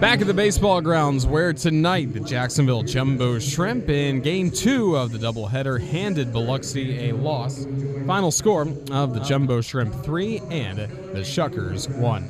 Back at the baseball grounds, where tonight the Jacksonville Jumbo Shrimp in game two of the doubleheader handed Biloxi a loss. Final score of the Jumbo Shrimp three and the Shuckers one.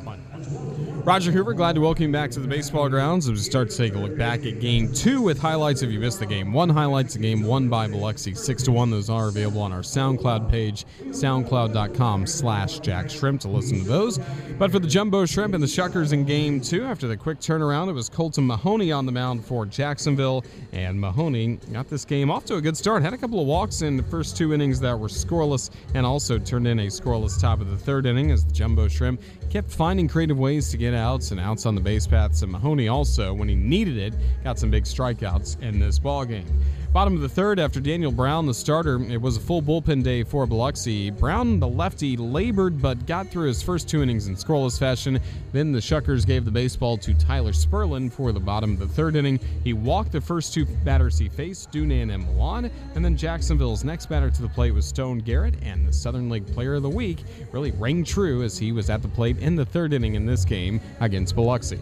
Roger Hoover, glad to welcome you back to the baseball grounds as we start to take a look back at game two with highlights if you missed the game one. Highlights of game one by Biloxi, six to one. Those are available on our SoundCloud page, soundcloud.com slash Jack Shrimp to listen to those. But for the Jumbo Shrimp and the Shuckers in game two, after the quick turnaround, it was Colton Mahoney on the mound for Jacksonville. And Mahoney got this game off to a good start. Had a couple of walks in the first two innings that were scoreless and also turned in a scoreless top of the third inning as the Jumbo Shrimp kept finding creative ways to get outs and outs on the base paths. And Mahoney also, when he needed it, got some big strikeouts in this ball game. Bottom of the third, after Daniel Brown, the starter, it was a full bullpen day for Biloxi. Brown, the lefty, labored but got through his first two innings in scoreless fashion. Then the Shuckers gave the baseball to Tyler Sperlin for the bottom of the third inning. He walked the first two batters he faced, Dunand and Milan, and then Jacksonville's next batter to the plate was Stone Garrett, and the Southern League Player of the Week really rang true as he was at the plate in the third inning in this game against Biloxi.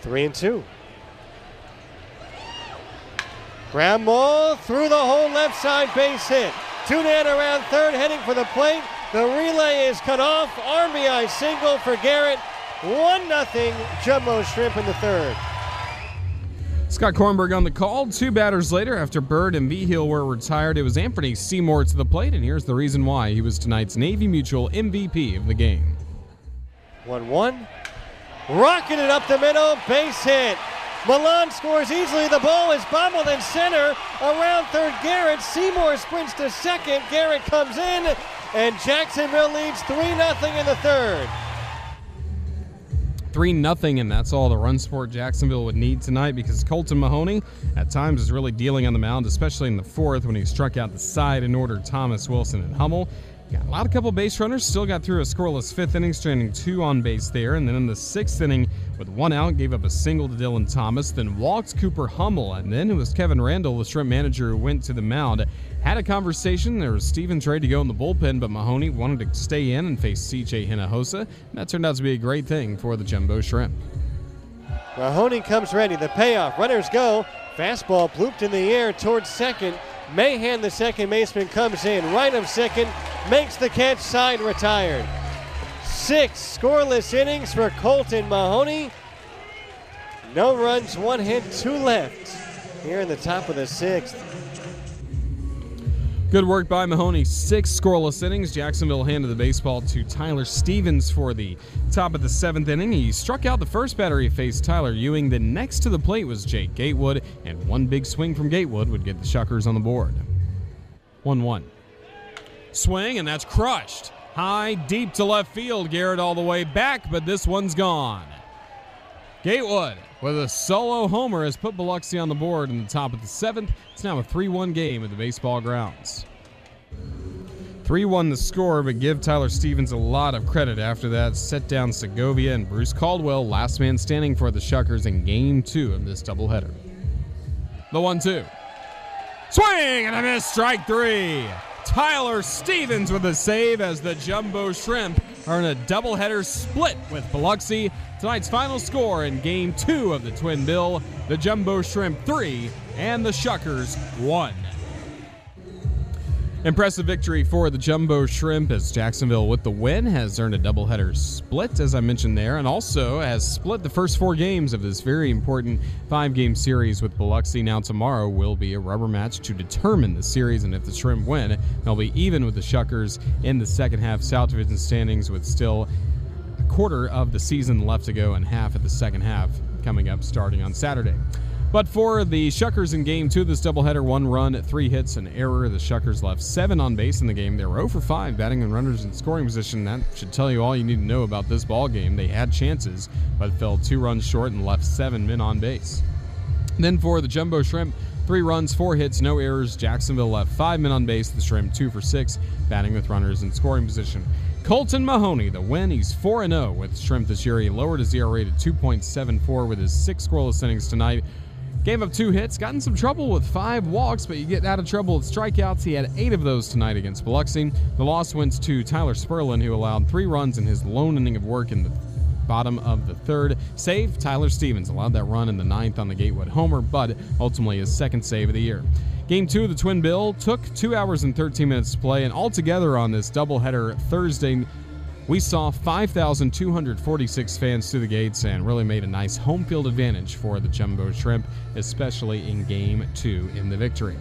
Three and two. Ground ball through the whole left side base hit. Two Dunand around third, heading for the plate. The relay is cut off. RBI single for Garrett. 1 0 Jumbo Shrimp in the third. Scott Kornberg on the call. Two batters later, after Bird and Vigil were retired, it was Anthony Seymour to the plate, and here's the reason why he was tonight's Navy Mutual MVP of the game. 1 1. Rocketed up the middle, base hit. Milan scores easily. The ball is bobbled in center. Around third, Garrett. Seymour sprints to second. Garrett comes in, and Jacksonville leads 3 0 in the third. 3 nothing, and that's all the run support Jacksonville would need tonight because Colton Mahoney at times is really dealing on the mound, especially in the fourth when he struck out the side and ordered Thomas Wilson and Hummel. Got a lot of couple base runners, still got through a scoreless fifth inning, stranding two on base there, and then in the sixth inning, with one out, gave up a single to Dylan Thomas, then walked Cooper Hummel, and then it was Kevin Randall, the shrimp manager, who went to the mound. Had a conversation. There was Stevens ready to go in the bullpen, but Mahoney wanted to stay in and face CJ Hinojosa. And that turned out to be a great thing for the Jumbo Shrimp. Mahoney comes ready. The payoff. Runners go. Fastball blooped in the air towards second. Mahan, the second baseman, comes in. Right of second. Makes the catch. Side retired. Six scoreless innings for Colton Mahoney. No runs, one hit, two left. Here in the top of the sixth. Good work by Mahoney. Six scoreless innings. Jacksonville handed the baseball to Tyler Stevens for the top of the seventh inning. He struck out the first batter he faced, Tyler Ewing. Then next to the plate was Jake Gatewood, and one big swing from Gatewood would get the Shuckers on the board. 1 1. Swing, and that's crushed. High, deep to left field. Garrett all the way back, but this one's gone. Gatewood with a solo homer has put Biloxi on the board in the top of the seventh. It's now a 3 1 game at the baseball grounds. 3 1 the score, but give Tyler Stevens a lot of credit after that. Set down Segovia and Bruce Caldwell, last man standing for the Shuckers in game two of this doubleheader. The 1 2. Swing and a miss, strike three. Tyler Stevens with a save as the Jumbo Shrimp are in a doubleheader split with Biloxi. Tonight's final score in game two of the Twin Bill the Jumbo Shrimp 3 and the Shuckers 1. Impressive victory for the Jumbo Shrimp as Jacksonville, with the win, has earned a doubleheader split, as I mentioned there, and also has split the first four games of this very important five game series with Biloxi. Now, tomorrow will be a rubber match to determine the series, and if the Shrimp win, they'll be even with the Shuckers in the second half South Division standings with still a quarter of the season left to go and half of the second half coming up starting on Saturday. But for the Shuckers in game two this doubleheader, one run, three hits, an error. The Shuckers left seven on base in the game. They were 0 for 5 batting and runners in scoring position. That should tell you all you need to know about this ball game. They had chances, but fell two runs short and left seven men on base. Then for the Jumbo Shrimp, three runs, four hits, no errors. Jacksonville left five men on base. The Shrimp two for six, batting with runners in scoring position. Colton Mahoney, the win. He's 4 0 with Shrimp this year. He lowered his ERA to 2.74 with his six scoreless innings tonight. Gave up two hits, got in some trouble with five walks, but you get out of trouble with strikeouts. He had eight of those tonight against Biloxi. The loss went to Tyler Sperlin, who allowed three runs in his lone inning of work in the bottom of the third. Save Tyler Stevens allowed that run in the ninth on the Gatewood homer, but ultimately his second save of the year. Game two of the Twin Bill took two hours and 13 minutes to play, and altogether on this doubleheader Thursday, we saw 5,246 fans through the gates and really made a nice home field advantage for the Jumbo Shrimp, especially in game two in the victory.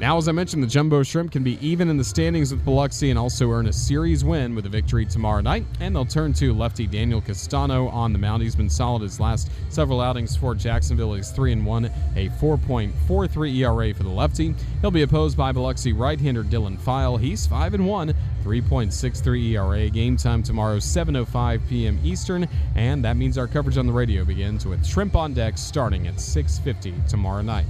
Now, as I mentioned, the Jumbo Shrimp can be even in the standings with Biloxi and also earn a series win with a victory tomorrow night. And they'll turn to lefty Daniel Castano on the mound. He's been solid his last several outings for Jacksonville. He's 3 and 1, a 4.43 ERA for the lefty. He'll be opposed by Biloxi right-hander Dylan File. He's 5 and 1, 3.63 ERA. Game time tomorrow, 7:05 p.m. Eastern, and that means our coverage on the radio begins with Shrimp on Deck starting at 6:50 tomorrow night.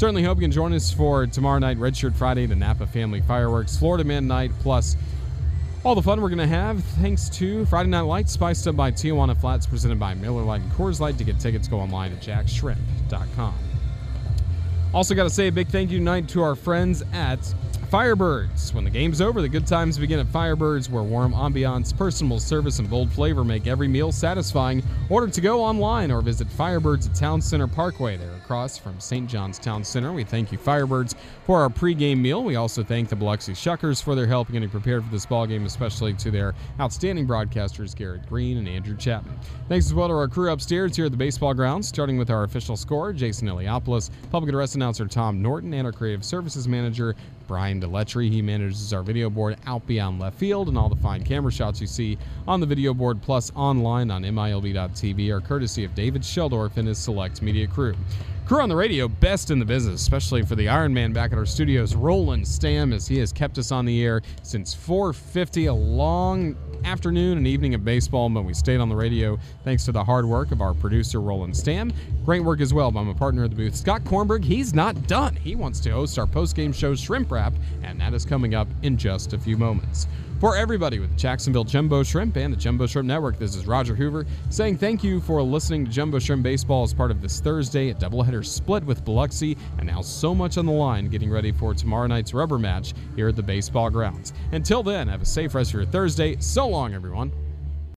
Certainly hope you can join us for tomorrow night, Redshirt Friday, the Napa Family Fireworks, Florida Man Night, plus all the fun we're going to have thanks to Friday Night Lights, spiced up by Tijuana Flats, presented by Miller Lite and Coors Light. To get tickets, go online at jackshrimp.com. Also, got to say a big thank you tonight to our friends at Firebirds. When the game's over, the good times begin at Firebirds, where warm ambiance, personal service, and bold flavor make every meal satisfying. Order to go online or visit Firebirds at Town Center Parkway. They're across from St. John's Town Center. We thank you, Firebirds, for our pregame meal. We also thank the Biloxi Shuckers for their help in getting prepared for this ball game, especially to their outstanding broadcasters, Garrett Green and Andrew Chapman. Thanks as well to our crew upstairs here at the baseball grounds, starting with our official scorer, Jason Eliopoulos, public address announcer Tom Norton, and our creative services manager, Brian Deletry. He manages our video board out beyond left field, and all the fine camera shots you see on the video board plus online on MILB.tv are courtesy of David Sheldorf and his select media crew. Crew on the radio, best in the business, especially for the Iron Man back at our studios, Roland Stam, as he has kept us on the air since 4:50, a long afternoon and evening of baseball, but we stayed on the radio thanks to the hard work of our producer, Roland Stam. Great work as well by my partner at the booth, Scott Kornberg. He's not done. He wants to host our post-game show, Shrimp Wrap, and that is coming up in just a few moments. For everybody with Jacksonville Jumbo Shrimp and the Jumbo Shrimp Network, this is Roger Hoover saying thank you for listening to Jumbo Shrimp Baseball as part of this Thursday a doubleheader split with Biloxi, and now so much on the line getting ready for tomorrow night's rubber match here at the baseball grounds. Until then, have a safe rest of your Thursday. So long, everyone.